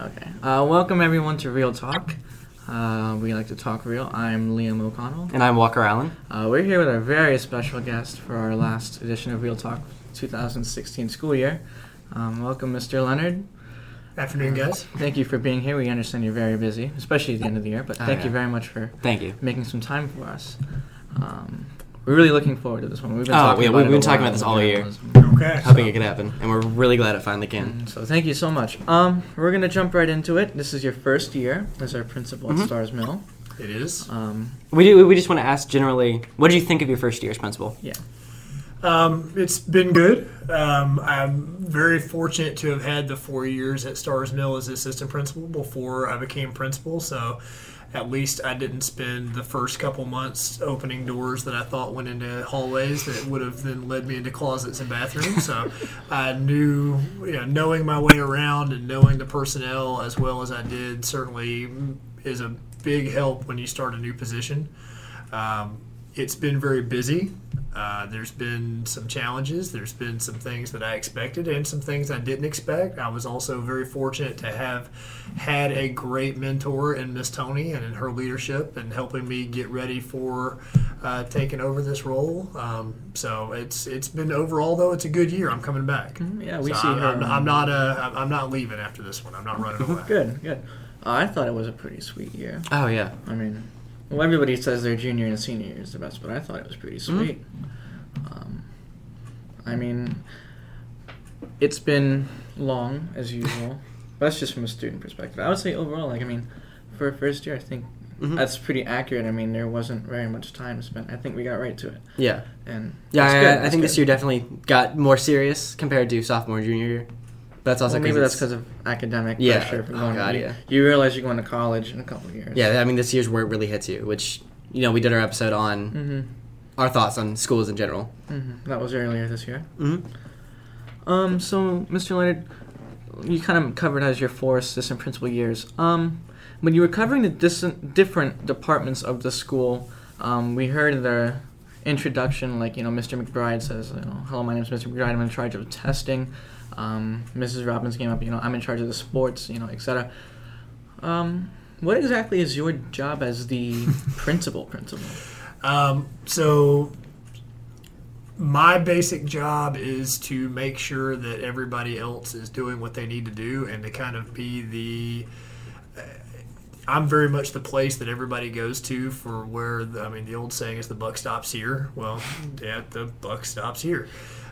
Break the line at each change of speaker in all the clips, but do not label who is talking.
Okay. Uh, welcome everyone to Real Talk. Uh, we like to talk real. I'm Liam O'Connell.
And I'm Walker Allen.
Uh, we're here with a very special guest for our last edition of Real Talk 2016 school year. Um, welcome, Mr. Leonard.
Afternoon, guys.
Thank you for being here. We understand you're very busy, especially at the end of the year, but
Oh,
thank
yeah.
you very much for
Thank you.
making some time for us. Um, we're really looking forward to this one. We've been
Oh,
talking
yeah,
about
we've
it
been talking about this all year.
Okay.
Hoping it could happen, and we're really glad it finally can.
Mm, So thank you so much. Um, we're gonna jump right into it. This is your first year as our principal
Mhm.
at Starr's Mill.
It is.
Um,
We do. We just want to ask generally, what did you think of your first year as principal?
Um, it's been good. Um, I'm very fortunate to have had the four years at Starr's Mill as assistant principal before I became principal. So at least I didn't spend the first couple months opening doors that I thought went into hallways that would have then led me into closets and bathrooms. So I knew, you know, knowing my way around and knowing the personnel as well as I did certainly is a big help when you start a new position. Um, it's been very busy. Uh, there's been some challenges. There's been some things that I expected and some things I didn't expect. I was also very fortunate to have had a great mentor in Miss Tony and in her leadership and helping me get ready for uh, taking over this role. Um, so it's it's been overall though it's a good year. I'm coming back.
Mm-hmm. yeah, we
So
see
I'm,
her.
I'm, I'm not uh, I'm not leaving after this one. I'm not running away.
Good, good. Uh, I thought it was a pretty sweet year.
Oh yeah.
I mean, well, everybody says their junior and senior year is the best, but I thought it was pretty sweet. Um, I mean, it's been long as usual. That's just from a student perspective. I would say overall, like I mean, for a first year, I think
Mhm.
that's pretty accurate. I mean, there wasn't very much time spent. I think we got right to it,
Yeah.
and
Yeah. I,
good,
I think this year definitely got more serious compared to sophomore junior year. But that's also
Well, maybe that's because of academic
Yeah.
pressure. From
Oh,
going
God,
you,
yeah.
you realize you're going to college in a couple of years.
Yeah. I mean, this year's where it really hits you, which you know we did our episode on
Mm-hmm.
our thoughts on schools in general.
Mm-hmm. That was earlier this year.
Mm-hmm.
Um, so Mr. Leonard, you kind of covered as your four assistant principal years. Um, when you were covering the dis- different departments of the school, um, we heard the introduction, like you know, Mr. McBride says, you know, "Hello, my name is Mr. McBride. I'm in charge of testing." Um, Mrs. Robbins came up, you know, "I'm in charge of the sports," you know, etc. Um, what exactly is your job as the principal? Principal.
Um, so my basic job is to make sure that everybody else is doing what they need to do and to kind of be the uh, I'm very much the place that everybody goes to for where the, I mean the old saying is the buck stops here. Well, yeah, the buck stops here.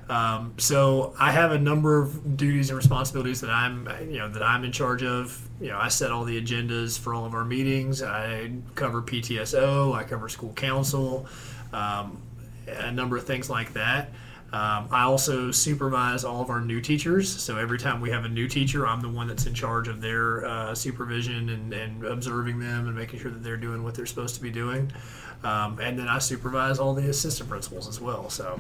Um, so I have a number of duties and responsibilities that I'm, you know, that I'm in charge of. You know, I set all the agendas for all of our meetings. I cover PTSO. I cover school council, um, a number of things like that. Um, I also supervise all of our new teachers. So every time we have a new teacher, I'm the one that's in charge of their uh, supervision and, and observing them and making sure that they're doing what they're supposed to be doing. Um, and then I supervise all the assistant principals as well. So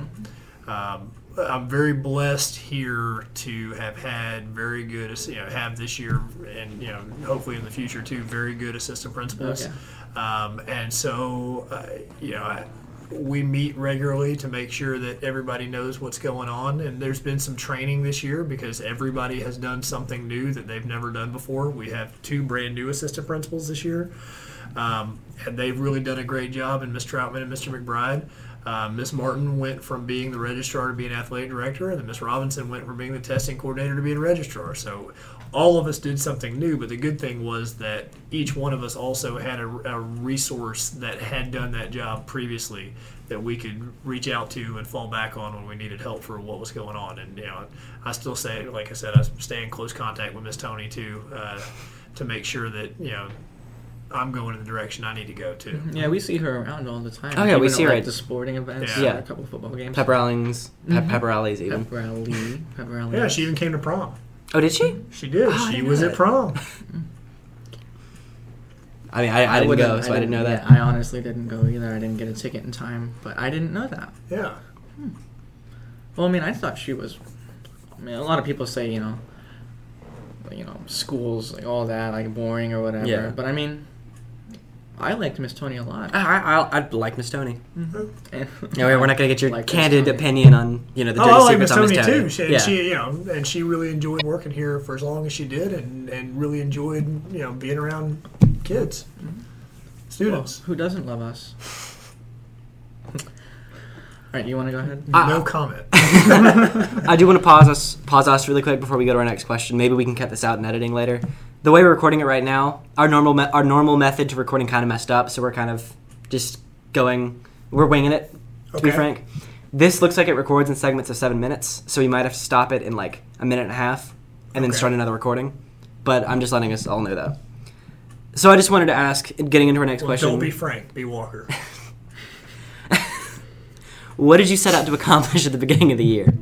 um, I'm very blessed here to have had very good, you know, have this year and you know hopefully in the future too, very good assistant principals.
Okay.
Um, and so, uh, you know, I, we meet regularly to make sure that everybody knows what's going on. And there's been some training this year because everybody has done something new that they've never done before. We have two brand new assistant principals this year. Um, and they've really done a great job, and Miss Troutman and Mr. McBride. Uh, Miss Martin went from being the registrar to being athletic director, and then Miss Robinson went from being the testing coordinator to being registrar. So all of us did something new, but the good thing was that each one of us also had a, a resource that had done that job previously that we could reach out to and fall back on when we needed help for what was going on. And you know, I still say, like I said, I stay in close contact with Miss Tony too uh, to make sure that you know I'm going in the direction I need to go to.
Yeah, we see her around all the time.
Oh, yeah, we
Even
see
at,
her
like,
at-
the sporting events.
Yeah.
Yeah,
Yeah.
a couple of football games.
Pep rallies, pep,
Mhm.
pep rallies even.
Pep rally. Pep rally.
Yeah, she even came to prom.
Oh, did she?
She did.
Oh, I
she
didn't
was
know
at
that.
prom.
I mean, I, I didn't
wouldn't-
go, so I didn't know that.
yeah, I honestly didn't go either. I didn't get a ticket in time, but I didn't know that.
Yeah.
Well, I mean, I thought she was. I mean, a lot of people say you know, you know, schools like all that like boring or whatever.
Yeah.
But I mean, I liked Miss Tony a lot.
I, I, I'd like Miss Tony. Mm-hmm.
And
Yeah, we're not gonna get your
Like
candid opinion on you know the
Oh,
dirty
I like Miss
secrets on Miss
Tony
Tony.
too. She, and
yeah.
she, you know, and she really enjoyed working here for as long as she did, and and really enjoyed, you know, being around kids, mm-hmm.
Well,
students.
who doesn't love us? All right, you want to go ahead?
no uh, comment.
I do want to pause us pause us really quick before we go to our next question. Maybe we can cut this out in editing later. The way we're recording it right now, our normal me- our normal method to recording kind of messed up, so we're kind of just going we're winging it to be frank. This looks like it records in segments of 7 minutes, so we might have to stop it in like a minute and a half and then start another recording. But I'm just letting us all know that. So I just wanted to ask getting into our next
Well,
question.
don't be Frank. Be Walker.
what did you set out to accomplish at the beginning of the year?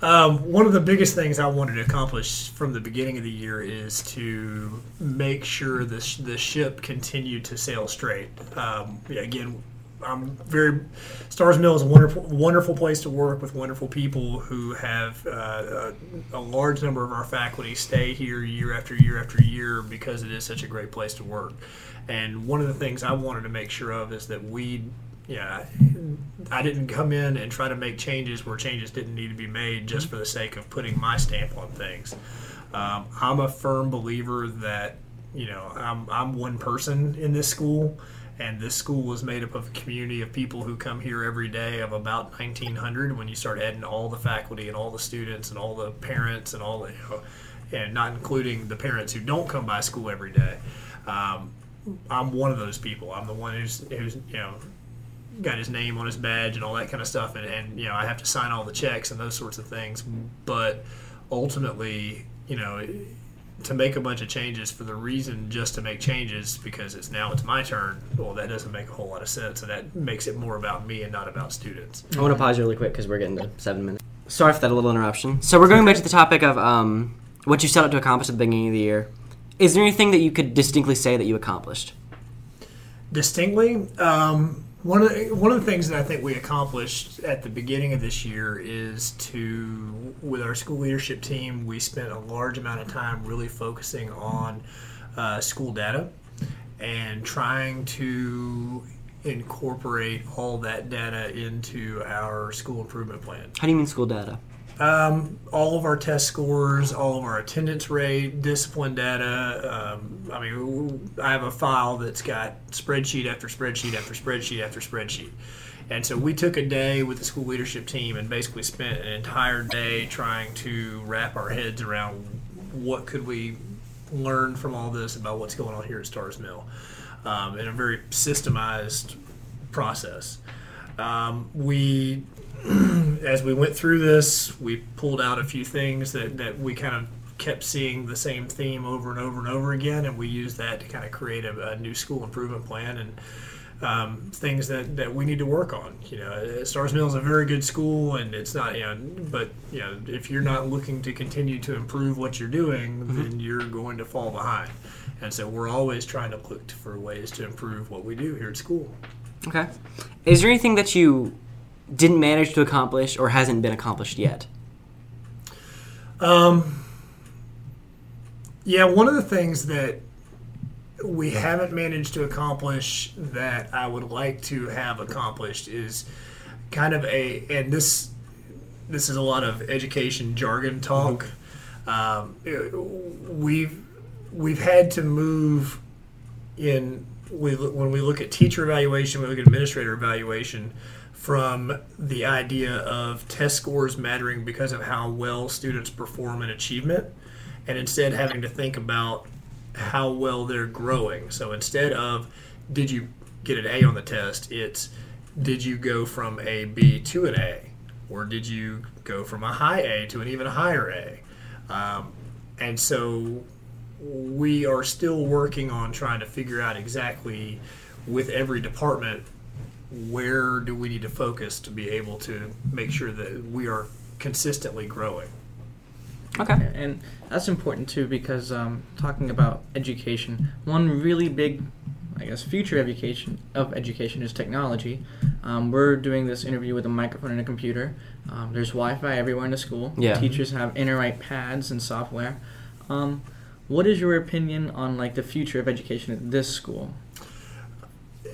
Um, one of the biggest things I wanted to accomplish from the beginning of the year is to make sure the, sh- the ship continued to sail straight. Um, yeah, again, I'm very Starr's Mill is a wonderful, wonderful place to work with wonderful people who have uh, a, a large number of our faculty stay here year after year after year because it is such a great place to work. And one of the things I wanted to make sure of is that we, yeah, I didn't come in and try to make changes where changes didn't need to be made just for the sake of putting my stamp on things. Um, I'm a firm believer that you know I'm I'm one person in this school, and this school was made up of a community of people who come here every day of about 1,900. When you start adding all the faculty and all the students and all the parents and all the you know, and not including the parents who don't come by school every day. Um, I'm one of those people. I'm the one who's who's you know got his name on his badge and all that kind of stuff and, and you know I have to sign all the checks and those sorts of things but ultimately you know to make a bunch of changes for the reason just to make changes because it's now it's my turn well that doesn't make a whole lot of sense and that makes it more about me and not about students
I want to pause really quick because we're getting to seven minutes. Sorry for that little interruption. So we're going back to the topic of um, what you set out to accomplish at the beginning of the year. Is there anything that you could distinctly say that you accomplished?
distinctly. Um, one of the, one of the things that I think we accomplished at the beginning of this year is to, with our school leadership team, we spent a large amount of time really focusing on uh, school data and trying to incorporate all that data into our school improvement plan.
How do you mean school data?
Um, all of our test scores, all of our attendance rate, discipline data. Um, I mean, I have a file that's got spreadsheet after spreadsheet after spreadsheet after spreadsheet. And so we took a day with the school leadership team and basically spent an entire day trying to wrap our heads around what could we learn from all this about what's going on here at Starr's Mill um, in a very systemized process. Um, as we went through this, we pulled out a few things that, that we kind of kept seeing the same theme over and over and over again, and we used that to kind of create a, a new school improvement plan and um, things that, that we need to work on. You know, Starr's Mill is a very good school, and it's not, you know, but you know, if you're not looking to continue to improve what you're doing, then you're going to fall behind. And so we're always trying to look for ways to improve what we do here at school.
Okay. Is there anything that you didn't manage to accomplish or hasn't been accomplished yet?
Um, yeah, one of the things that we haven't managed to accomplish that I would like to have accomplished is kind of a, and this this is a lot of education jargon talk. Um, we've we've had to move in we, when we look at teacher evaluation, we look at administrator evaluation from the idea of test scores mattering because of how well students perform in achievement, and instead having to think about how well they're growing. So instead of did you get an A on the test, it's did you go from a B to an A, or did you go from a high A to an even higher A? Um, and so we are still working on trying to figure out exactly with every department where do we need to focus to be able to make sure that we are consistently growing.
Okay.
And that's important too because um, talking about education, one really big, I guess, future education of education is technology. Um, we're doing this interview with a microphone and a computer. Um, there's Wi-Fi everywhere in the school.
Yeah.
Teachers have Interwrite pads and software. Um, what is your opinion on like the future of education at this school?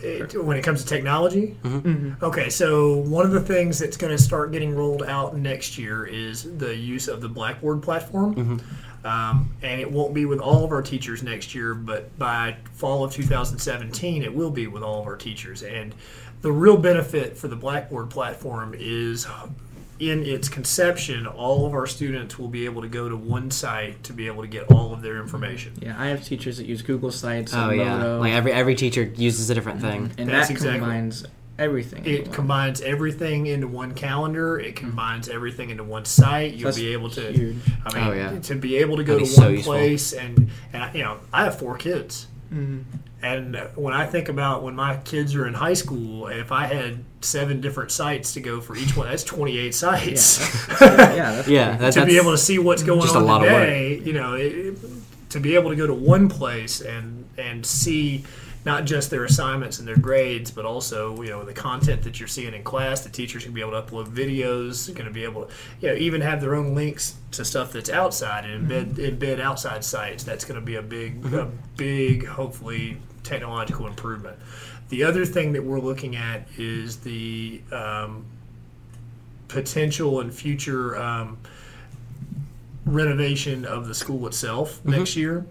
It, when it comes to technology.
Mm-hmm.
Okay, so one of the things that's going to start getting rolled out next year is the use of the Blackboard platform. Um, and it won't be with all of our teachers next year, but by fall of 2017, it will be with all of our teachers. And the real benefit for the Blackboard platform is in its conception, all of our students will be able to go to one site to be able to get all of their information.
Yeah, I have teachers that use Google Sites.
Oh
and
yeah,
Modo,
like every every teacher uses a different thing.
and
That's
that
exactly-
combines everything.
It
one.
combines everything into one calendar. It mm. combines everything into one site. You'll
That's
be able to.
huge.
I mean,
Oh, yeah.
to be able to go
That'd
to
be so
one place and and you know, I have four kids,
Mhm.
and when I think about when my kids are in high school, if I had seven different sites to go for each one, that's twenty eight sites.
yeah, that's
Yeah, that's,
to be able to see what's going
just a
on
lot of work.
today, you know, it, it- to be able to go to one place and and see not just their assignments and their grades, but also you know the content that you're seeing in class. The teachers can be able to upload videos, going to be able to you know even have their own links to stuff that's outside and embed embed outside sites. That's going to be a big a big hopefully technological improvement. The other thing that we're looking at is the um, potential and future um, renovation of the school itself next year.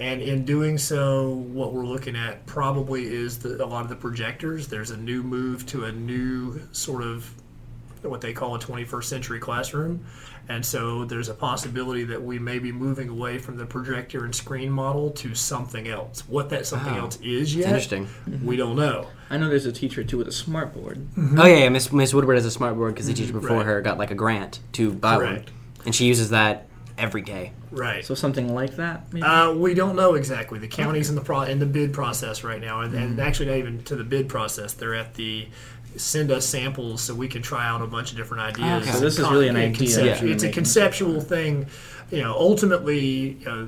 And in doing so, what we're looking at probably is the, a lot of the projectors. There's a new move to a new sort of what they call a 21st century classroom. And so there's a possibility that we may be moving away from the projector and screen model to something else. What that something
Wow.
else is
it's
yet,
interesting. Mm-hmm.
we don't know.
I know there's a teacher too with a smart board. Mm-hmm.
Oh yeah, yeah, Miss Miss Woodward has a smart board because the mm-hmm. teacher before
Right.
her got like a grant to buy
Correct.
one, and she uses that every day.
Right.
So something like that. Maybe?
Uh, we don't know exactly. The county's in the pro- in the bid process right now, and,
Mm-hmm.
and actually not even to the bid process. They're at the send us samples so we can try out a bunch of different ideas.
okay. So
this is really an idea
concept-
that you're
It's a conceptual thing. You know, ultimately, uh,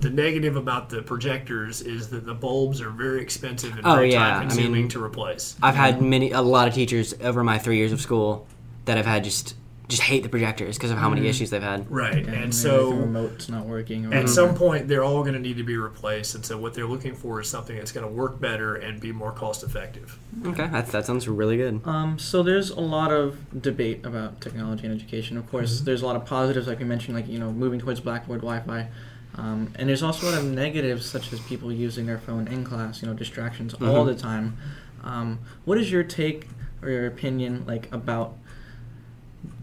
the negative about the projectors is that the bulbs are very expensive and
Oh,
very
yeah.
Time consuming
mean-
to replace.
I've had many a lot of teachers over my three years of school that have had just just hate the projectors because of how many issues they've had.
Right,
Yeah,
and so
the remote's not working. Or
At some point, they're all going to need to be replaced, and so what they're looking for is something that's going to work better and be more cost effective.
Okay, that, that sounds really good.
Um, so there's a lot of debate about technology and education. Of course,
Mm-hmm.
there's a lot of positives, like you mentioned, like you know, moving towards Blackboard Wi-Fi, um, and there's also a lot of negatives, such as people using their phone in class. You know, distractions all
Mhm.
the time. Um, what is your take or your opinion, like about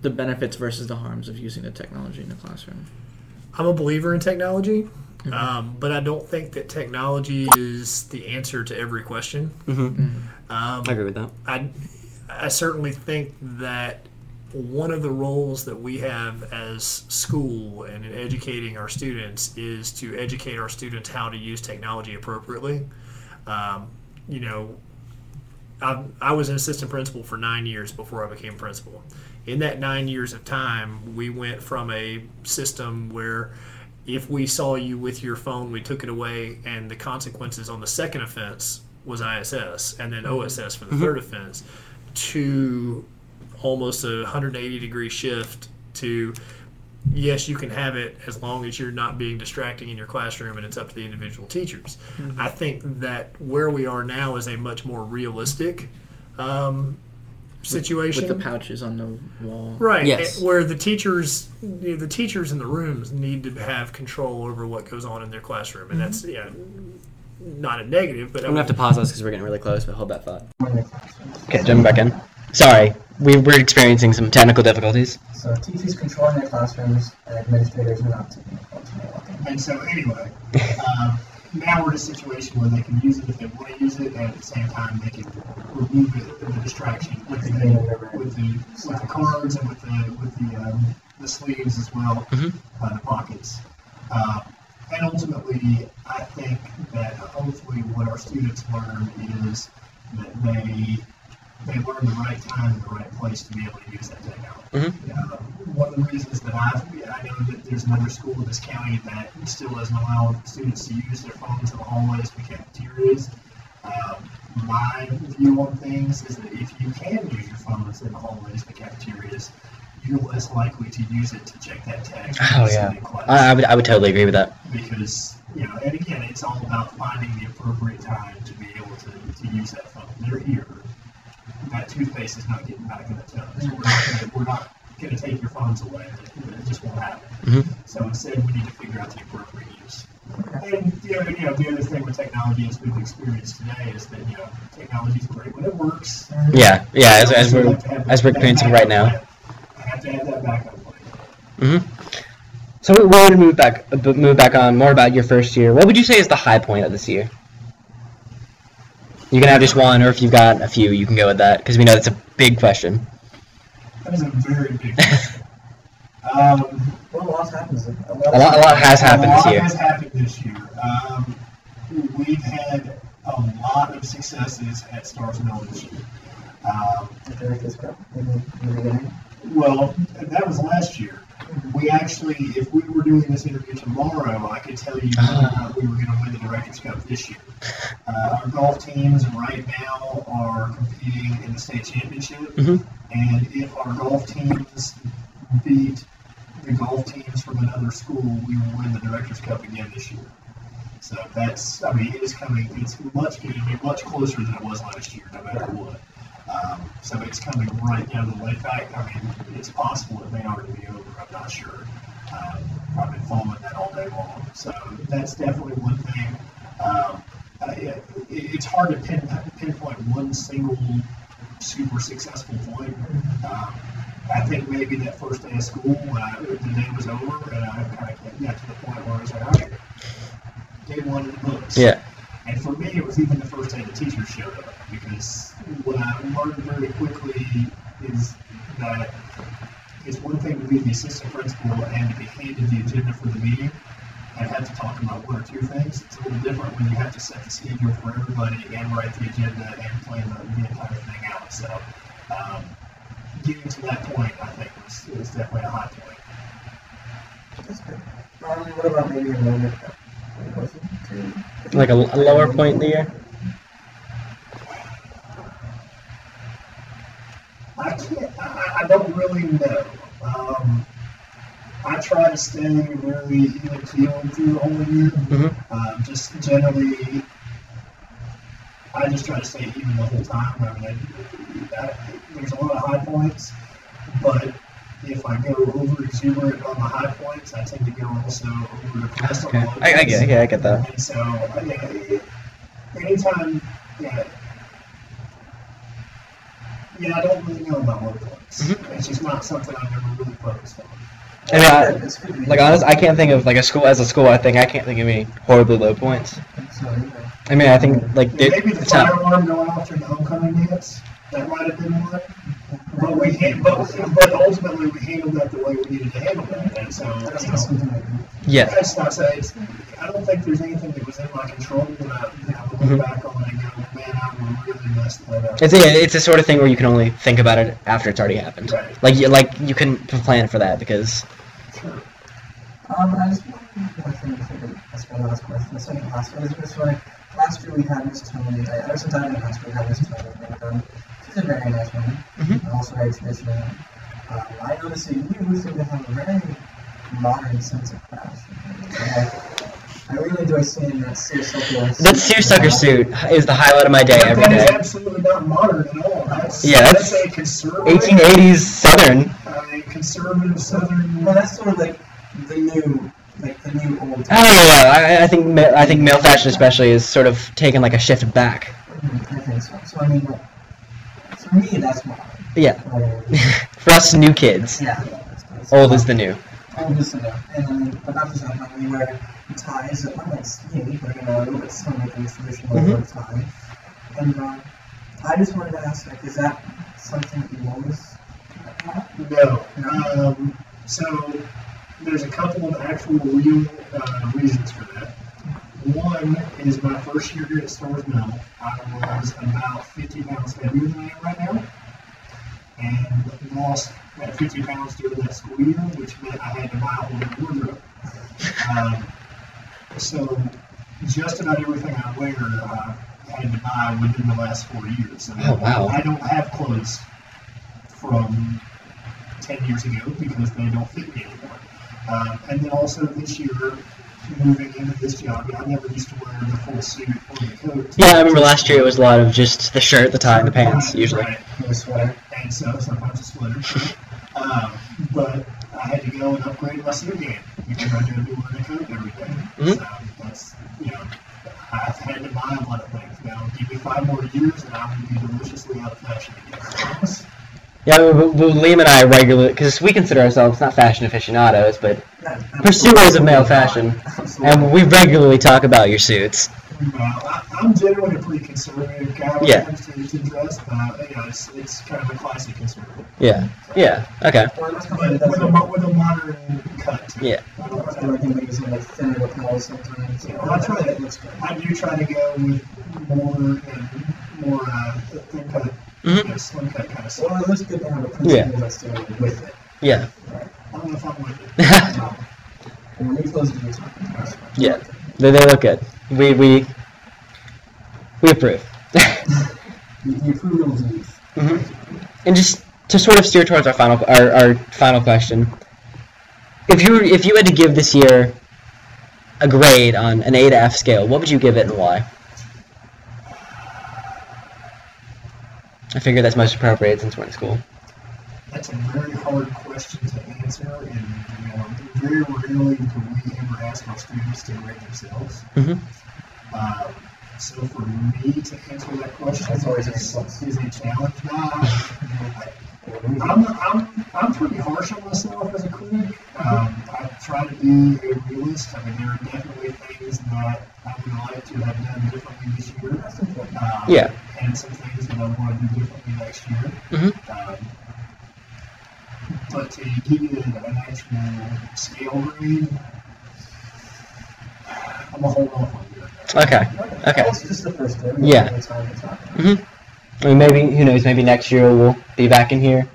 the benefits versus the harms of using the technology in the classroom?
I'm a believer in technology,
Mm-hmm.
um, but I don't think that technology is the answer to every question.
hmm
Um,
I agree with that.
I, I certainly think that one of the roles that we have as school and in educating our students is to educate our students how to use technology appropriately. Um, you know, I, I was an assistant principal for nine years before I became principal. In that nine years of time, we went from a system where if we saw you with your phone, we took it away, and the consequences on the second offense was ISS and then mm-hmm. OSS for the mm-hmm. third offense, to almost a 180 degree shift to yes, you can have it as long as you're not being distracting in your classroom and it's up to the individual teachers. Mm-hmm. I think that where we are now is a much more realistic um, situation.
With the pouches on the wall.
Right.
Yes.
eh, Where the teachers, you know, the teachers in the rooms need to have control over what goes on in their classroom, and that's yeah, not a negative, but
I'm gonna have to pause this because we're getting really close, but hold that thought. Okay, jumping back in. Sorry, we, we're experiencing some technical difficulties.
So teachers controlling their classrooms and administrators are not taking control.
And so, anyway, um, now we're in a situation where they can use it if they want to use it, and at the same time, they can remove it, the distraction with the with the, with the cards and with the with the um, the sleeves as well,
Mhm.
uh, the pockets. Uh, and ultimately, I think that hopefully what our students learn is that they they learn the right time and the right place to be able to use that technology.
Mhm.
Uh, one of the reasons that I've, I know that there's another school in this county that still doesn't allow students to use their phones in the hallways for cafeterias. Um, my view on things is that if you can use your phones in the hallways for cafeterias, you're less likely to use it to check that tag.
Oh, yeah. I, I would I would totally agree with that.
because you know, and again, it's all about finding the appropriate time to be able to, to to use that phone. They're here. That toothpaste is not getting back in the tub. So we're not gonna, we're not going to take your phones away. It just won't happen.
Mhm.
So instead, we need to figure out the appropriate use. And the other, you know, the other thing with technology as we've experienced today is that you know technology is great when it works.
Yeah, yeah. As, as we're as we're experiencing right now.
plan. I have to have that backup plan.
hmm So we want to move back, uh, move back on more about your first year. What would you say is the high point of this year? You can have just one, or if you've got a few, you can go with that because we know that's a big question.
That is a very big. question. um,
Well, a lot happens. A
A lot, a lot has happened
a
this
lot
year.
has happened this year. Um, we've had a lot of successes at Starr's Mill this year. Um,
The Directors Cup in the, in the beginning.
well, that was last year. We actually, if we were doing this interview tomorrow, I could tell you whether or we were going to win the Directors Cup this year. Uh, our golf teams right now are competing in the state championship,
Mhm.
and if our golf teams beat the golf teams from another school, we will win the Directors Cup again this year. So that's, I mean, it is coming. It's much, be much closer than it was last year, no matter what. Um, so it's coming right down the way. I mean, it's possible it may already be over. I'm not sure. Um, I've been following that all day long. So that's definitely one thing. Um, uh, it, it's hard to pin, pinpoint one single super successful point. Um, I think maybe that first day of school, I, the day was over, and I kind of got to the point where I was like, all right, day one in the books.
Yeah.
And for me, it was even the first day the teachers showed up because what I learned very quickly is that it's one thing to be the assistant principal and to be handed the agenda for the meeting and have to talk about one or two things. It's a little different when you have to set the schedule for everybody and write the agenda and plan the, the entire thing out. So um, getting to that point, I think, was, was definitely a high point.
That's good. What about maybe a moment that
Like a, a lower point in the year.
I can't. I, I don't really know. Um, I try to stay really even keeled through the whole year.
Mhm.
Um, just generally, I just try to stay even the whole time. I mean, I, I, there's a lot of high points, but if I go over exuberant on the high points, I tend to go also over depressed on the
Okay,
low
I, I get, yeah, I get that.
And so, yeah, anytime, yeah, yeah, I don't really know about low points.
Mhm.
It's just not something I've ever really focused on.
I mean, I,
It's good to be-
like honest, I can't think of like a school as a school. I think I can't think of any horribly low points.
You know,
I mean, I think like it,
Maybe the
it's not.
fire alarm going off during the homecoming dance. That might have been one. But we, han- but, but ultimately we handled that the way we needed to handle that. And so,
that's
you
not
know,
something like
Yeah.
That's not say it's. I don't think there's anything that was in my control that I, that I would
Mhm.
back on and go, man, I really messed that up.
It's a, it's a sort of thing where you can only think about it after it's already happened.
Right.
Like you like you can plan for that because.
Um, I just want one thing to think of. That's my last question. The second last one is just like last year we had Miss Tony. I, ever since I've been in high school, we had Miss Tony. And, um, she's a very nice woman.
Mhm.
And also very traditional. Um, I noticed that you seem to have a very modern sense of fashion. I, I really enjoy seeing that seersucker. Suit.
That seersucker suit is the highlight of my day every day.
That is absolutely not modern at all. That's,
Yeah, that's
a conservative.
1880s Southern.
Uh, conservative southern.
Well, that's sort of like the new, like the new old.
I don't know. I, I think ma- I think male fashion especially is sort of taken like a shift back.
I think so. So I mean, like, for me, that's modern.
Yeah. For us new kids,
yeah. that's- that's
old is the new.
Old is the new. And I but not just that, like, we wear ties that are like skinny, but you know, a little bit some like a traditional
Mhm.
mm tie. And um, I just wanted to ask, like, is that something that you always have?
No. Um, so there's a couple of actual real uh, reasons for that. One is my first year here at Starr's Mill, I was about 50 pounds heavier than I am right now, and lost that 50 pounds during that school year, which meant I had to buy a whole new wardrobe. Um, so just about everything I wear, uh, I had to buy within the last four years. So
Oh, wow.
I don't have clothes from 10 years ago because they don't fit me anymore. Um, and then also this year, moving into this job, I never used to wear the full suit or the coat.
Yeah, I remember last year it was a lot of just the shirt, the tie, and the pants usually.
Right.
No sweater.
And so sometimes a sweater. um, but I had to go and upgrade my suit game because I didn't wear the coat every day.
Mhm.
So that's, you know, I've had to buy a lot of things now. Give me five more years and I'm going to be deliciously out of fashion again.
Yeah, but, but Liam and I regularly, because we consider ourselves not fashion aficionados, but pursuers of male fashion, and we regularly talk about your suits.
Well, I, I'm generally a pretty conservative guy when
Yeah.
it comes to, to dress, but you know, it's, it's kind of a classic conservative.
Yeah, yeah, okay,
Or
With, a, with a modern cut.
Yeah.
I don't maybe some like thinner lapels sometimes.
Well, I try to. I do try to go with more, and more uh, thin cut,
Mhm.
you know, slim cut kind of stuff.
Well, it good to have a principle
Yeah.
that's doing with it.
yeah.
I don't know if I'm with it.
Um, and when you close it, you're talking about it.
Yeah. They, they look good. We we we approve.
You, you approve of these.
hmm And just to sort of steer towards our final our, our final question, if you were, if you had to give this year a grade on an A to F scale, what would you give it and why? I figure that's most appropriate since we're in school.
That's a very hard question to answer, and you know, very rarely do we ever ask our students to rate themselves.
Mhm.
Um, so for me to answer that question
That's always a
is, is a challenge. Nah, I'm, I'm, I'm pretty harsh on myself as a critic. Um, I try to be a realist. I mean, there are definitely things that I would like to have done differently this year. Um,
Yeah.
And some things that I want to do differently next year.
Mhm.
Um, but to give you an, actual scale grade, I'm off on that.
Okay. Okay.
That's just the first day.
Yeah.
That's all it's talking about.
hmm I mean, maybe who knows? Maybe next year we'll be back in here.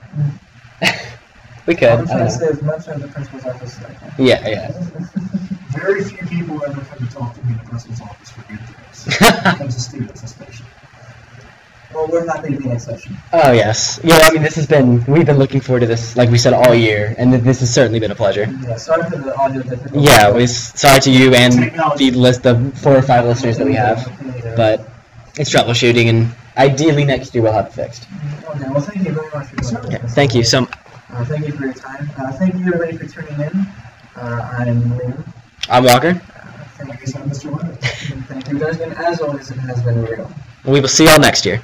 we could. I
I'm trying to say as much of the principal's office as
Yeah, yeah.
Very few people ever come to talk to me in the principal's office for good things. When it comes to students, especially.
Well, we're happy to be in session.
Oh yes. Yeah. I mean, this has been. We've been looking forward to this, like we said, all year, and th- this has certainly been a pleasure.
Yeah, sorry for the audio difficulties.
Yeah. We sorry to you and the list, the four or five listeners that we have, but it's troubleshooting, and ideally next year we'll have it fixed.
Okay, well, thank you very much for
Yeah. Thank you. So
Uh, thank you for your time. Uh, thank you, everybody, for tuning in. Uh, I'm Liam.
I'm Walker.
Uh, thank
you, I'm Mr.
You. Thank you guys, and as always, it has been real.
We will see y'all next year.